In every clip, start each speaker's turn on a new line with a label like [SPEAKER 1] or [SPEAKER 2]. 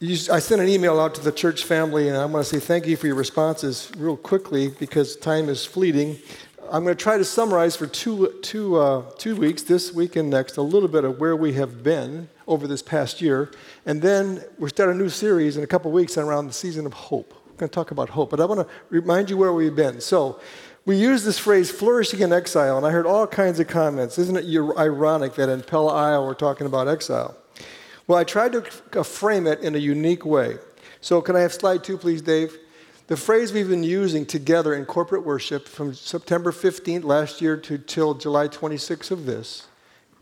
[SPEAKER 1] I sent an email out to the church family, and I want to say thank you for your responses real quickly because time is fleeting. I'm going to try to summarize for two, two, uh, two weeks, this week and next, a little bit of where we have been over this past year. And then we're starting a new series in a couple weeks around the season of hope. We're going to talk about hope, but I want to remind you where we've been. So, we use this phrase flourishing in exile, and I heard all kinds of comments. Isn't it ironic that in Pella, Iowa, we're talking about exile? Well, I tried to uh, frame it in a unique way. So, can I have slide two, please, Dave? The phrase we've been using together in corporate worship from September 15th last year to till July 26th of this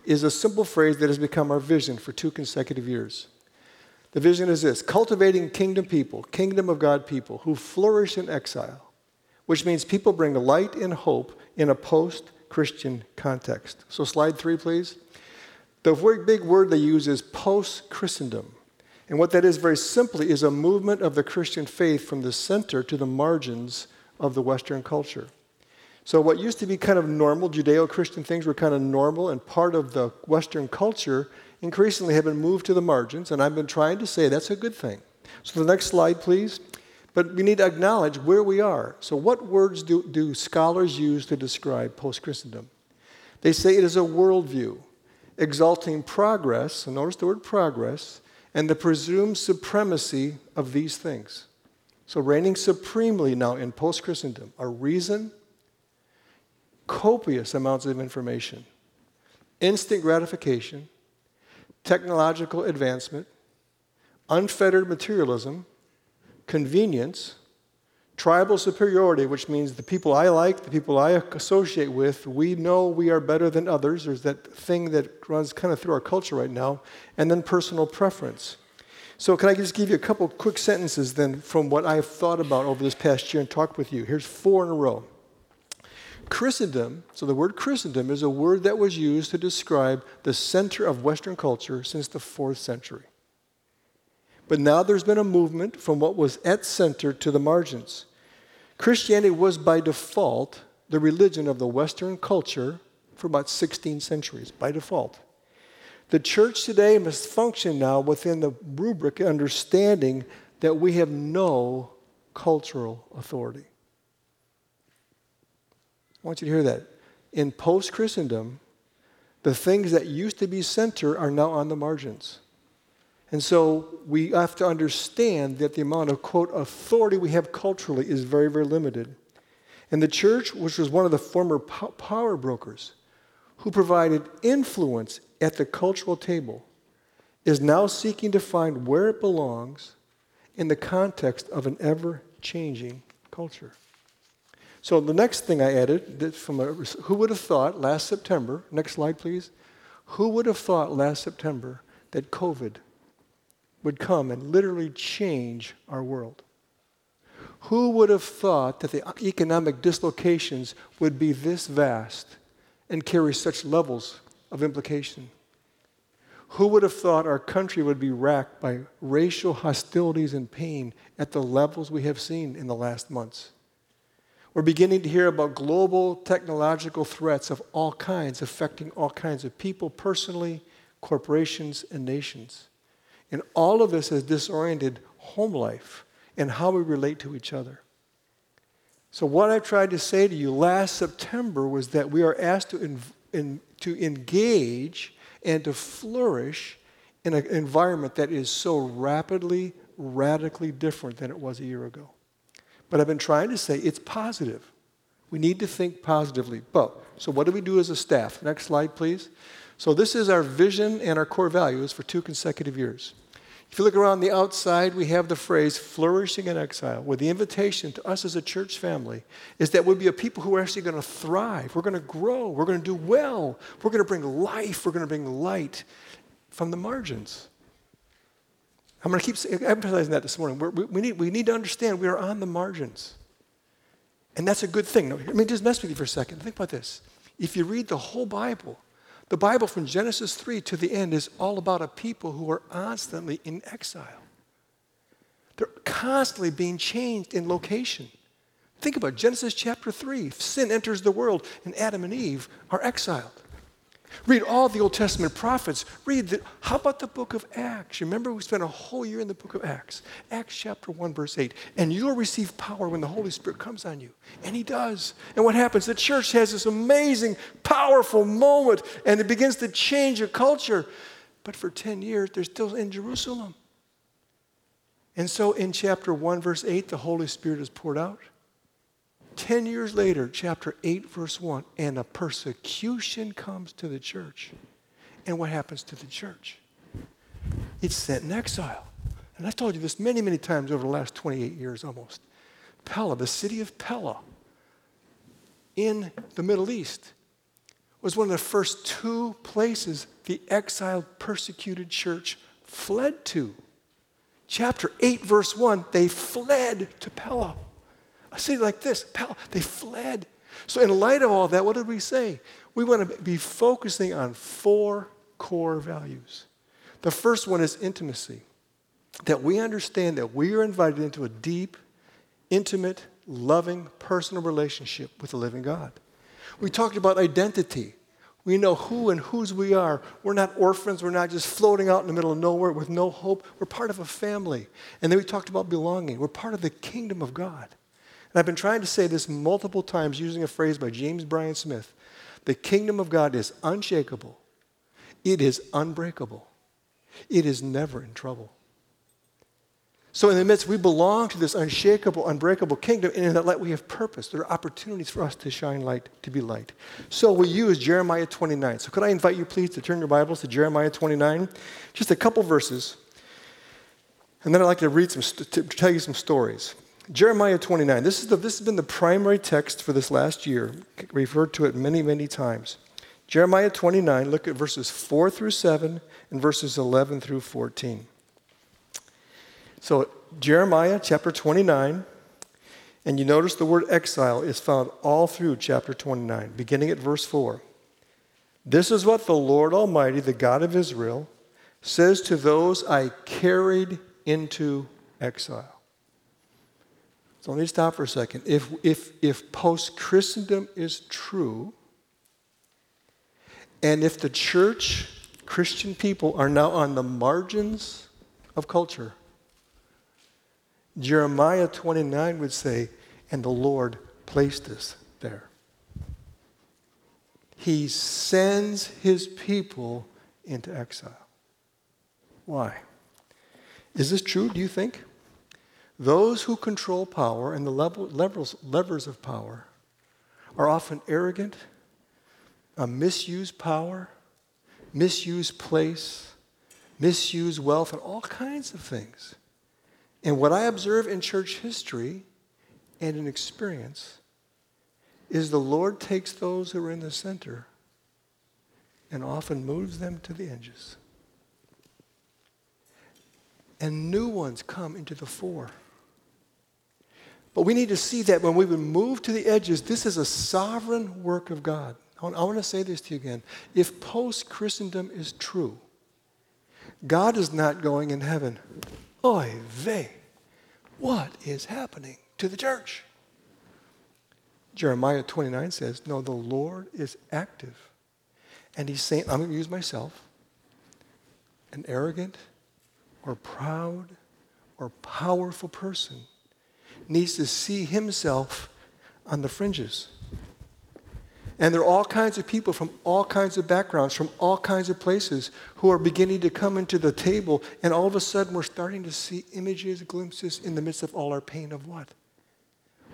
[SPEAKER 1] is a simple phrase that has become our vision for two consecutive years. The vision is this cultivating kingdom people, kingdom of God people who flourish in exile, which means people bring light and hope in a post Christian context. So, slide three, please. The big word they use is post Christendom. And what that is, very simply, is a movement of the Christian faith from the center to the margins of the Western culture. So, what used to be kind of normal, Judeo Christian things were kind of normal and part of the Western culture, increasingly have been moved to the margins. And I've been trying to say that's a good thing. So, the next slide, please. But we need to acknowledge where we are. So, what words do, do scholars use to describe post Christendom? They say it is a worldview exalting progress, and notice the word progress, and the presumed supremacy of these things. So, reigning supremely now in post Christendom are reason, copious amounts of information, instant gratification, technological advancement, unfettered materialism, convenience, Tribal superiority, which means the people I like, the people I associate with, we know we are better than others. There's that thing that runs kind of through our culture right now. And then personal preference. So, can I just give you a couple quick sentences then from what I've thought about over this past year and talked with you? Here's four in a row. Christendom, so the word Christendom is a word that was used to describe the center of Western culture since the fourth century. But now there's been a movement from what was at center to the margins. Christianity was by default the religion of the Western culture for about 16 centuries, by default. The church today must function now within the rubric understanding that we have no cultural authority. I want you to hear that. In post Christendom, the things that used to be center are now on the margins. And so we have to understand that the amount of, quote, authority we have culturally is very, very limited. And the church, which was one of the former power brokers who provided influence at the cultural table, is now seeking to find where it belongs in the context of an ever changing culture. So the next thing I added, that from a, who would have thought last September, next slide please, who would have thought last September that COVID would come and literally change our world. Who would have thought that the economic dislocations would be this vast and carry such levels of implication? Who would have thought our country would be racked by racial hostilities and pain at the levels we have seen in the last months? We're beginning to hear about global technological threats of all kinds affecting all kinds of people personally, corporations, and nations. And all of this has disoriented home life and how we relate to each other. So, what I tried to say to you last September was that we are asked to, in, to engage and to flourish in an environment that is so rapidly, radically different than it was a year ago. But I've been trying to say it's positive. We need to think positively. But, so what do we do as a staff? Next slide, please. So, this is our vision and our core values for two consecutive years. If you look around the outside, we have the phrase flourishing in exile, where the invitation to us as a church family is that we'll be a people who are actually going to thrive. We're going to grow. We're going to do well. We're going to bring life. We're going to bring light from the margins. I'm going to keep emphasizing that this morning. We, we, need, we need to understand we are on the margins. And that's a good thing. Let me just mess with you for a second. Think about this. If you read the whole Bible, the Bible from Genesis 3 to the end is all about a people who are constantly in exile. They're constantly being changed in location. Think about. Genesis chapter 3. Sin enters the world, and Adam and Eve are exiled. Read all the Old Testament prophets. Read the, how about the book of Acts? Remember we spent a whole year in the book of Acts. Acts chapter 1, verse 8. And you'll receive power when the Holy Spirit comes on you. And he does. And what happens? The church has this amazing, powerful moment, and it begins to change a culture. But for 10 years, they're still in Jerusalem. And so in chapter 1, verse 8, the Holy Spirit is poured out. Ten years later, chapter 8, verse 1, and a persecution comes to the church. And what happens to the church? It's sent in exile. And I've told you this many, many times over the last 28 years almost. Pella, the city of Pella in the Middle East, was one of the first two places the exiled, persecuted church fled to. Chapter 8, verse 1, they fled to Pella. A city like this, pal, they fled. So, in light of all that, what did we say? We want to be focusing on four core values. The first one is intimacy, that we understand that we are invited into a deep, intimate, loving, personal relationship with the living God. We talked about identity. We know who and whose we are. We're not orphans. We're not just floating out in the middle of nowhere with no hope. We're part of a family. And then we talked about belonging. We're part of the kingdom of God. And I've been trying to say this multiple times using a phrase by James Bryan Smith. The kingdom of God is unshakable, it is unbreakable, it is never in trouble. So, in the midst, we belong to this unshakable, unbreakable kingdom, and in that light, we have purpose. There are opportunities for us to shine light, to be light. So, we use Jeremiah 29. So, could I invite you, please, to turn your Bibles to Jeremiah 29? Just a couple verses. And then I'd like to read some, to tell you some stories. Jeremiah 29. This, is the, this has been the primary text for this last year. referred to it many, many times. Jeremiah 29, look at verses 4 through 7 and verses 11 through 14. So, Jeremiah chapter 29, and you notice the word exile is found all through chapter 29, beginning at verse 4. This is what the Lord Almighty, the God of Israel, says to those I carried into exile. So let me stop for a second. If, if, if post Christendom is true, and if the church, Christian people, are now on the margins of culture, Jeremiah 29 would say, and the Lord placed us there. He sends his people into exile. Why? Is this true, do you think? Those who control power and the levels, levers of power are often arrogant, misuse power, misuse place, misuse wealth, and all kinds of things. And what I observe in church history and in experience is the Lord takes those who are in the center and often moves them to the edges. And new ones come into the fore. But we need to see that when we move to the edges, this is a sovereign work of God. I want to say this to you again. If post Christendom is true, God is not going in heaven. Oy vey, what is happening to the church? Jeremiah 29 says, No, the Lord is active. And he's saying, I'm going to use myself, an arrogant or proud or powerful person needs to see himself on the fringes. And there are all kinds of people from all kinds of backgrounds, from all kinds of places, who are beginning to come into the table, and all of a sudden we're starting to see images, glimpses in the midst of all our pain of what?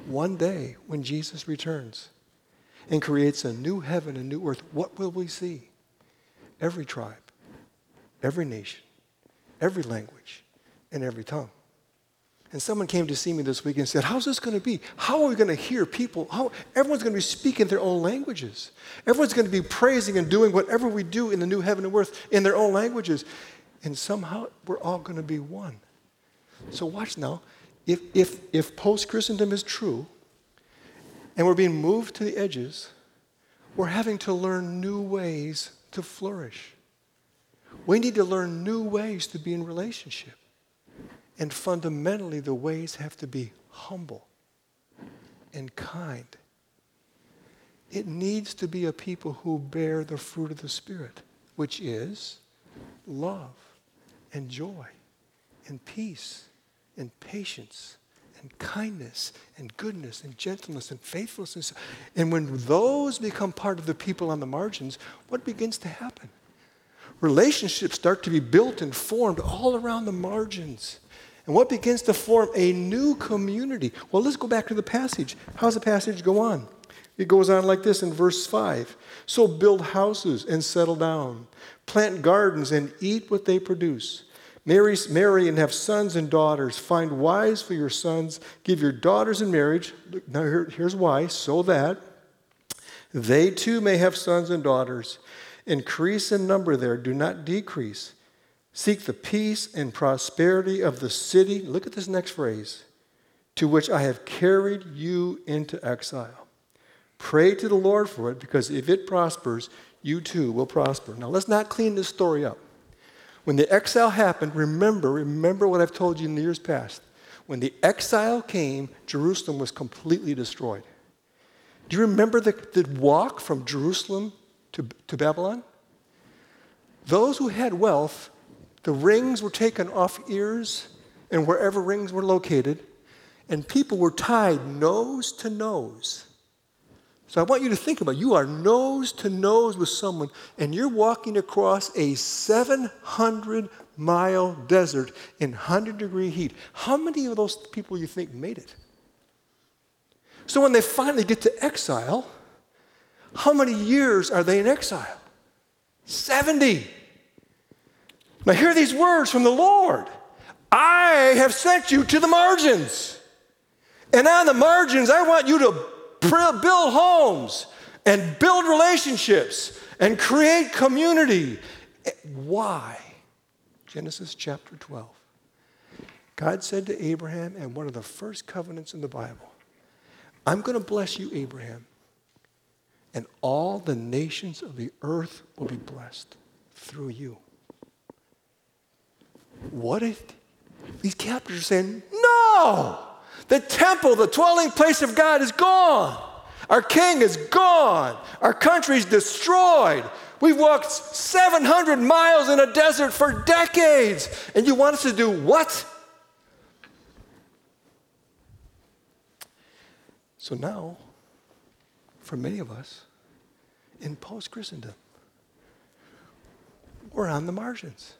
[SPEAKER 1] One day, when Jesus returns and creates a new heaven and new earth, what will we see? Every tribe, every nation, every language, and every tongue. And someone came to see me this week and said, How's this going to be? How are we going to hear people? How, everyone's going to be speaking their own languages. Everyone's going to be praising and doing whatever we do in the new heaven and earth in their own languages. And somehow we're all going to be one. So watch now. If, if, if post Christendom is true and we're being moved to the edges, we're having to learn new ways to flourish. We need to learn new ways to be in relationship. And fundamentally, the ways have to be humble and kind. It needs to be a people who bear the fruit of the Spirit, which is love and joy and peace and patience and kindness and goodness and gentleness and faithfulness. And when those become part of the people on the margins, what begins to happen? Relationships start to be built and formed all around the margins. And what begins to form a new community? Well, let's go back to the passage. How does the passage go on? It goes on like this in verse 5. So build houses and settle down, plant gardens and eat what they produce. Marry, marry and have sons and daughters. Find wives for your sons. Give your daughters in marriage. Now, here, here's why so that they too may have sons and daughters. Increase in number there, do not decrease. Seek the peace and prosperity of the city. Look at this next phrase to which I have carried you into exile. Pray to the Lord for it, because if it prospers, you too will prosper. Now, let's not clean this story up. When the exile happened, remember, remember what I've told you in the years past. When the exile came, Jerusalem was completely destroyed. Do you remember the, the walk from Jerusalem to, to Babylon? Those who had wealth, the rings were taken off ears and wherever rings were located, and people were tied nose to nose so I want you to think about it. you are nose to nose with someone and you're walking across a 700 mile desert in 100 degree heat. How many of those people you think made it? So when they finally get to exile, how many years are they in exile? 70. Now hear these words from the Lord. I have sent you to the margins. And on the margins, I want you to build homes and build relationships and create community. Why? Genesis chapter 12. God said to Abraham, and one of the first covenants in the Bible, I'm going to bless you, Abraham, and all the nations of the earth will be blessed through you. What if these captors are saying, No! The temple, the dwelling place of God, is gone. Our king is gone. Our country's destroyed. We've walked 700 miles in a desert for decades. And you want us to do what? So now, for many of us in post Christendom, we're on the margins.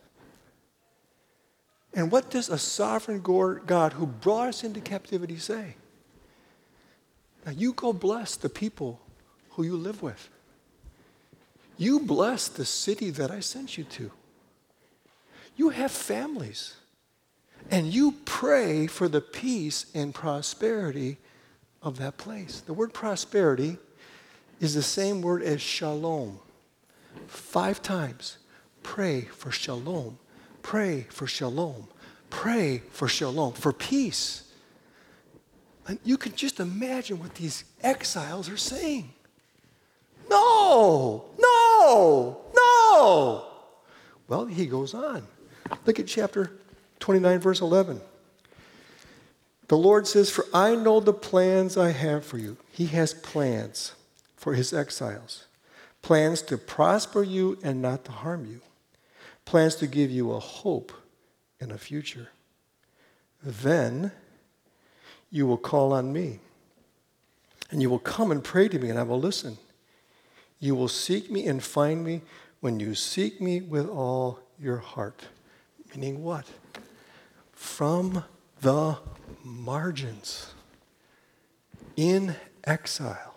[SPEAKER 1] And what does a sovereign God who brought us into captivity say? Now you go bless the people who you live with. You bless the city that I sent you to. You have families. And you pray for the peace and prosperity of that place. The word prosperity is the same word as shalom. Five times. Pray for shalom Pray for shalom. Pray for shalom, for peace. And you can just imagine what these exiles are saying. No, no, no. Well, he goes on. Look at chapter 29, verse 11. The Lord says, For I know the plans I have for you. He has plans for his exiles plans to prosper you and not to harm you plans to give you a hope and a future. Then you will call on me, and you will come and pray to me, and I will listen. You will seek me and find me when you seek me with all your heart. Meaning what? From the margins, in exile,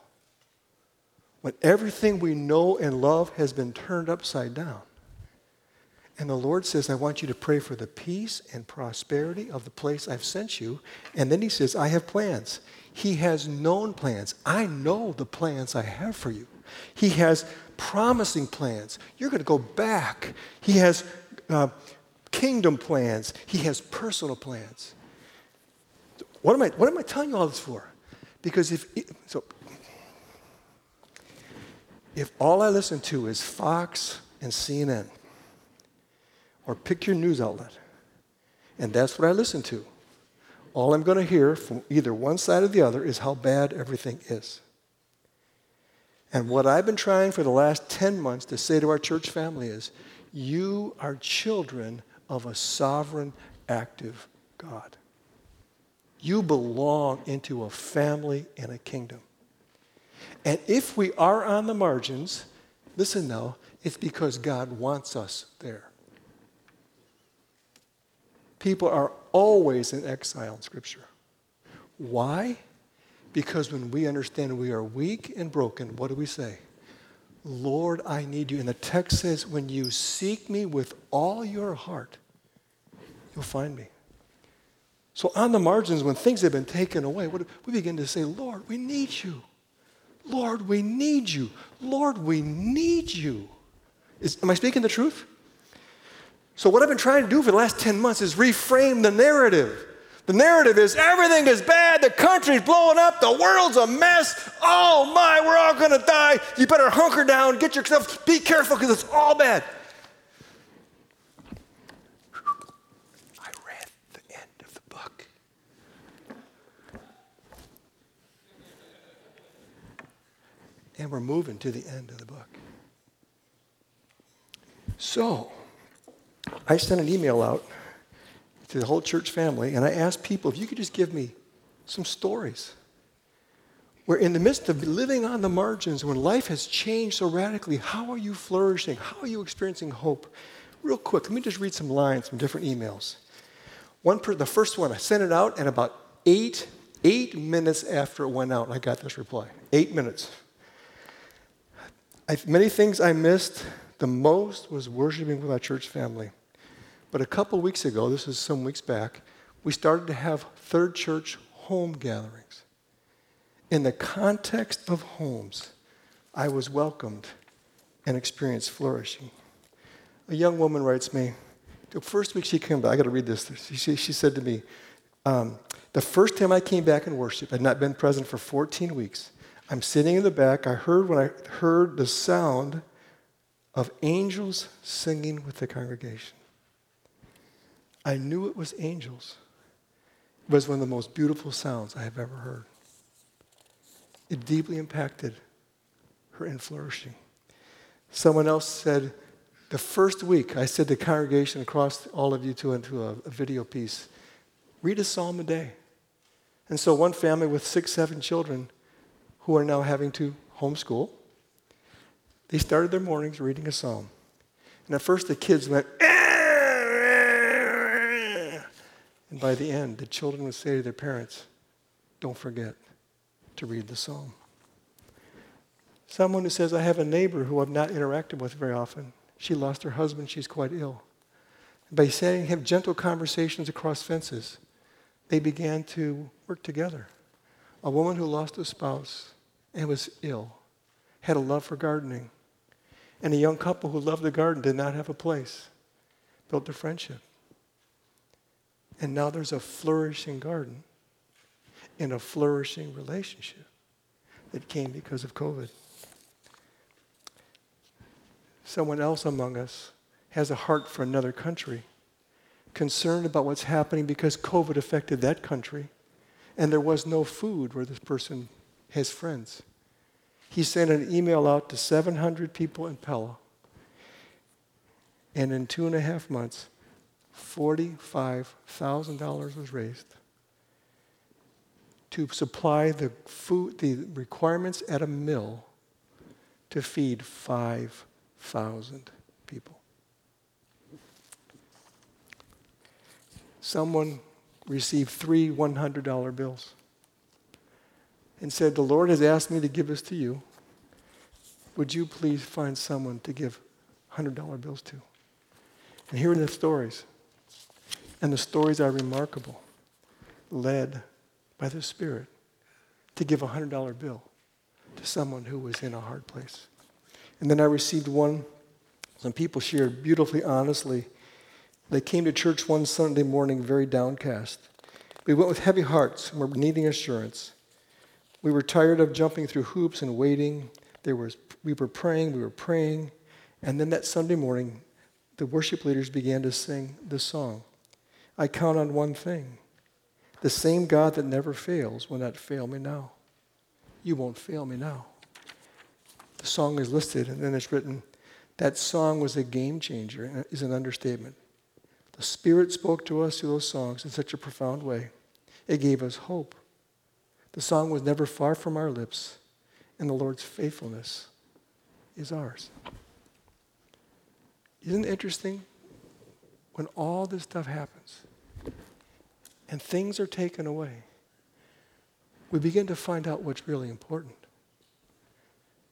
[SPEAKER 1] when everything we know and love has been turned upside down. And the Lord says, I want you to pray for the peace and prosperity of the place I've sent you. And then he says, I have plans. He has known plans. I know the plans I have for you. He has promising plans. You're going to go back. He has uh, kingdom plans. He has personal plans. What am I, what am I telling you all this for? Because if, so, if all I listen to is Fox and CNN, or pick your news outlet. And that's what I listen to. All I'm going to hear from either one side or the other is how bad everything is. And what I've been trying for the last 10 months to say to our church family is you are children of a sovereign, active God. You belong into a family and a kingdom. And if we are on the margins, listen now, it's because God wants us there. People are always in exile in Scripture. Why? Because when we understand we are weak and broken, what do we say? Lord, I need you. And the text says, when you seek me with all your heart, you'll find me. So, on the margins, when things have been taken away, what, we begin to say, Lord, we need you. Lord, we need you. Lord, we need you. Is, am I speaking the truth? So, what I've been trying to do for the last 10 months is reframe the narrative. The narrative is everything is bad, the country's blowing up, the world's a mess. Oh my, we're all gonna die. You better hunker down, get yourself, be careful because it's all bad. I read the end of the book. And we're moving to the end of the book. So, I sent an email out to the whole church family, and I asked people if you could just give me some stories. Where, in the midst of living on the margins, when life has changed so radically, how are you flourishing? How are you experiencing hope? Real quick, let me just read some lines from different emails. One per, the first one, I sent it out, and about eight, eight minutes after it went out, I got this reply. Eight minutes. I, many things I missed. The most was worshiping with our church family. But a couple weeks ago, this is some weeks back, we started to have third church home gatherings. In the context of homes, I was welcomed and experienced flourishing. A young woman writes me, the first week she came back, I got to read this. She, she said to me, um, The first time I came back in worship, I'd not been present for 14 weeks. I'm sitting in the back. I heard when I heard the sound of angels singing with the congregation. I knew it was angels. It was one of the most beautiful sounds I have ever heard. It deeply impacted her in flourishing. Someone else said, the first week, I said the congregation across all of you to into a, a video piece, read a psalm a day. And so one family with six, seven children who are now having to homeschool, they started their mornings reading a psalm. And at first the kids went, And by the end, the children would say to their parents, Don't forget to read the psalm. Someone who says, I have a neighbor who I've not interacted with very often. She lost her husband, she's quite ill. By saying, have gentle conversations across fences, they began to work together. A woman who lost a spouse and was ill had a love for gardening. And a young couple who loved the garden did not have a place, built a friendship. And now there's a flourishing garden in a flourishing relationship that came because of COVID. Someone else among us has a heart for another country, concerned about what's happening because COVID affected that country, and there was no food where this person has friends. He sent an email out to 700 people in Pella, and in two and a half months, $45,000 was raised to supply the food, the requirements at a mill to feed 5,000 people. Someone received three $100 bills and said, The Lord has asked me to give this to you. Would you please find someone to give $100 bills to? And here are the stories. And the stories are remarkable, led by the Spirit to give a $100 bill to someone who was in a hard place. And then I received one, some people shared beautifully, honestly. They came to church one Sunday morning very downcast. We went with heavy hearts and were needing assurance. We were tired of jumping through hoops and waiting. There was, we were praying, we were praying. And then that Sunday morning, the worship leaders began to sing the song. I count on one thing the same God that never fails will not fail me now. You won't fail me now. the song is listed, and then it's written, that song was a game changer, is an understatement. The Spirit spoke to us through those songs in such a profound way. It gave us hope. The song was never far from our lips, and the Lord's faithfulness is ours. Isn't it interesting? When all this stuff happens and things are taken away, we begin to find out what's really important.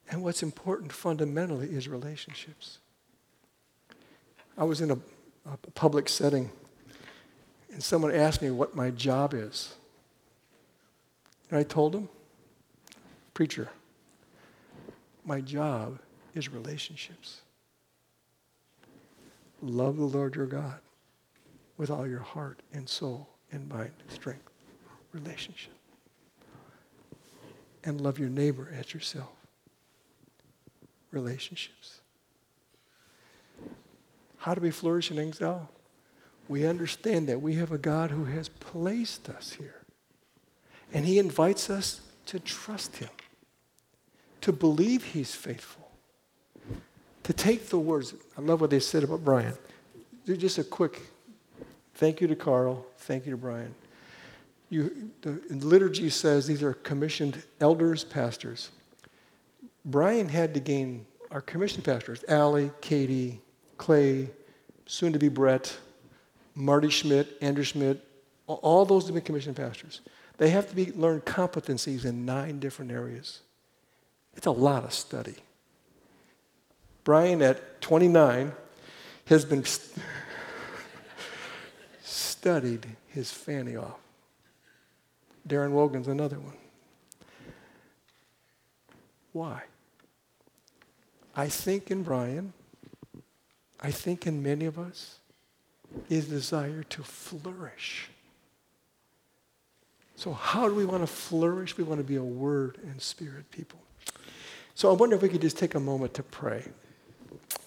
[SPEAKER 1] And what's important fundamentally is relationships. I was in a, a public setting, and someone asked me what my job is. And I told him, Preacher, my job is relationships. Love the Lord your God with all your heart and soul and mind and strength. Relationship. And love your neighbor as yourself. Relationships. How do we flourish in exile? We understand that we have a God who has placed us here. And he invites us to trust him, to believe he's faithful, to take the words. I love what they said about Brian. Just a quick thank you to Carl, thank you to Brian. You, the liturgy says these are commissioned elders, pastors. Brian had to gain our commissioned pastors Allie, Katie, Clay, soon to be Brett, Marty Schmidt, Andrew Schmidt, all those have been commissioned pastors. They have to be learn competencies in nine different areas. It's a lot of study. Brian, at 29, has been st- studied his fanny off. Darren Wogan's another one. Why? I think in Brian, I think in many of us, is desire to flourish. So, how do we want to flourish? We want to be a word and spirit people. So, I wonder if we could just take a moment to pray.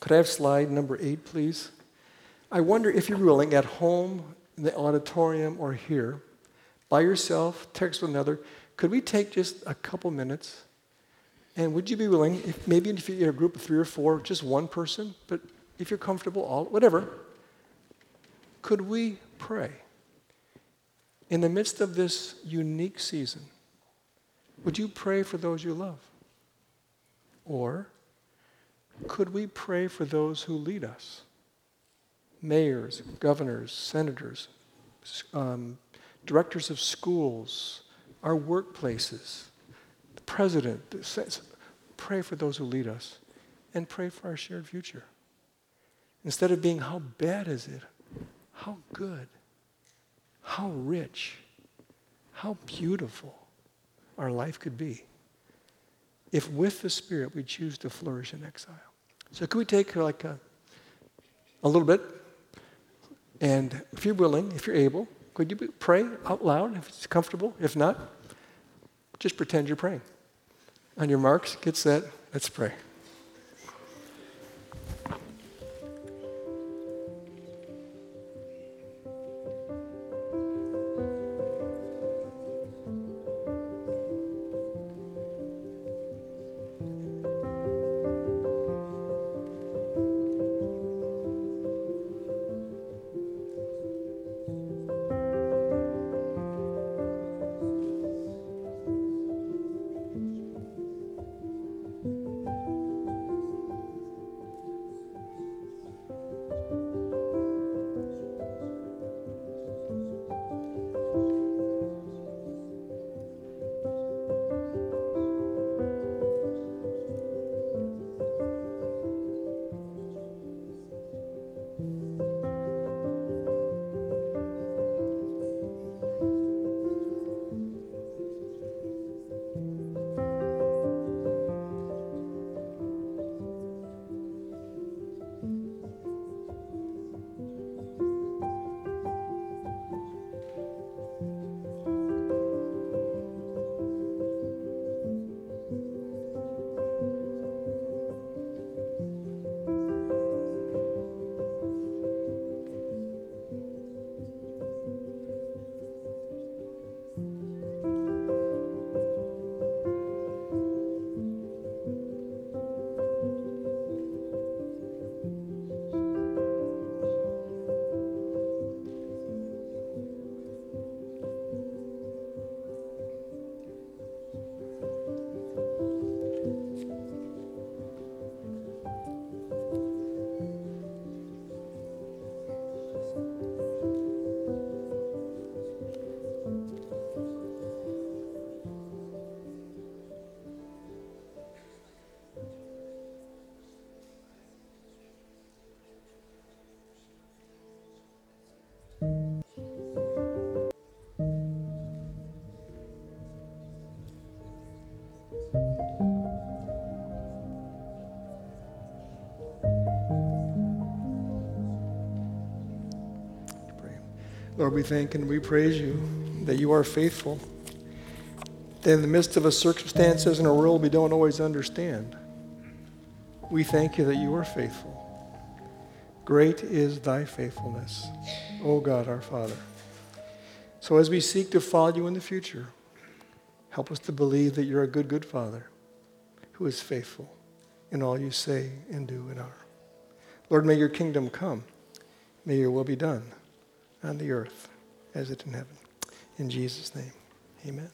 [SPEAKER 1] Could I have slide number eight, please? I wonder if you're willing at home, in the auditorium, or here, by yourself, text with another, could we take just a couple minutes? And would you be willing, if maybe if you're in a group of three or four, just one person, but if you're comfortable, all whatever, could we pray? In the midst of this unique season, would you pray for those you love? Or could we pray for those who lead us? Mayors, governors, senators, um, directors of schools, our workplaces, the president. The, pray for those who lead us and pray for our shared future. Instead of being, how bad is it? How good? How rich? How beautiful our life could be if with the Spirit we choose to flourish in exile. So could we take like a, a little bit? And if you're willing, if you're able, could you pray out loud if it's comfortable? If not, just pretend you're praying. On your marks, get set, let's pray. Lord, we thank and we praise you that you are faithful. That in the midst of a circumstances in a world we don't always understand, we thank you that you are faithful. Great is thy faithfulness, O God our Father. So as we seek to follow you in the future, help us to believe that you're a good, good Father who is faithful in all you say and do and are. Lord, may your kingdom come. May your will be done on the earth as it in heaven. In Jesus' name, amen.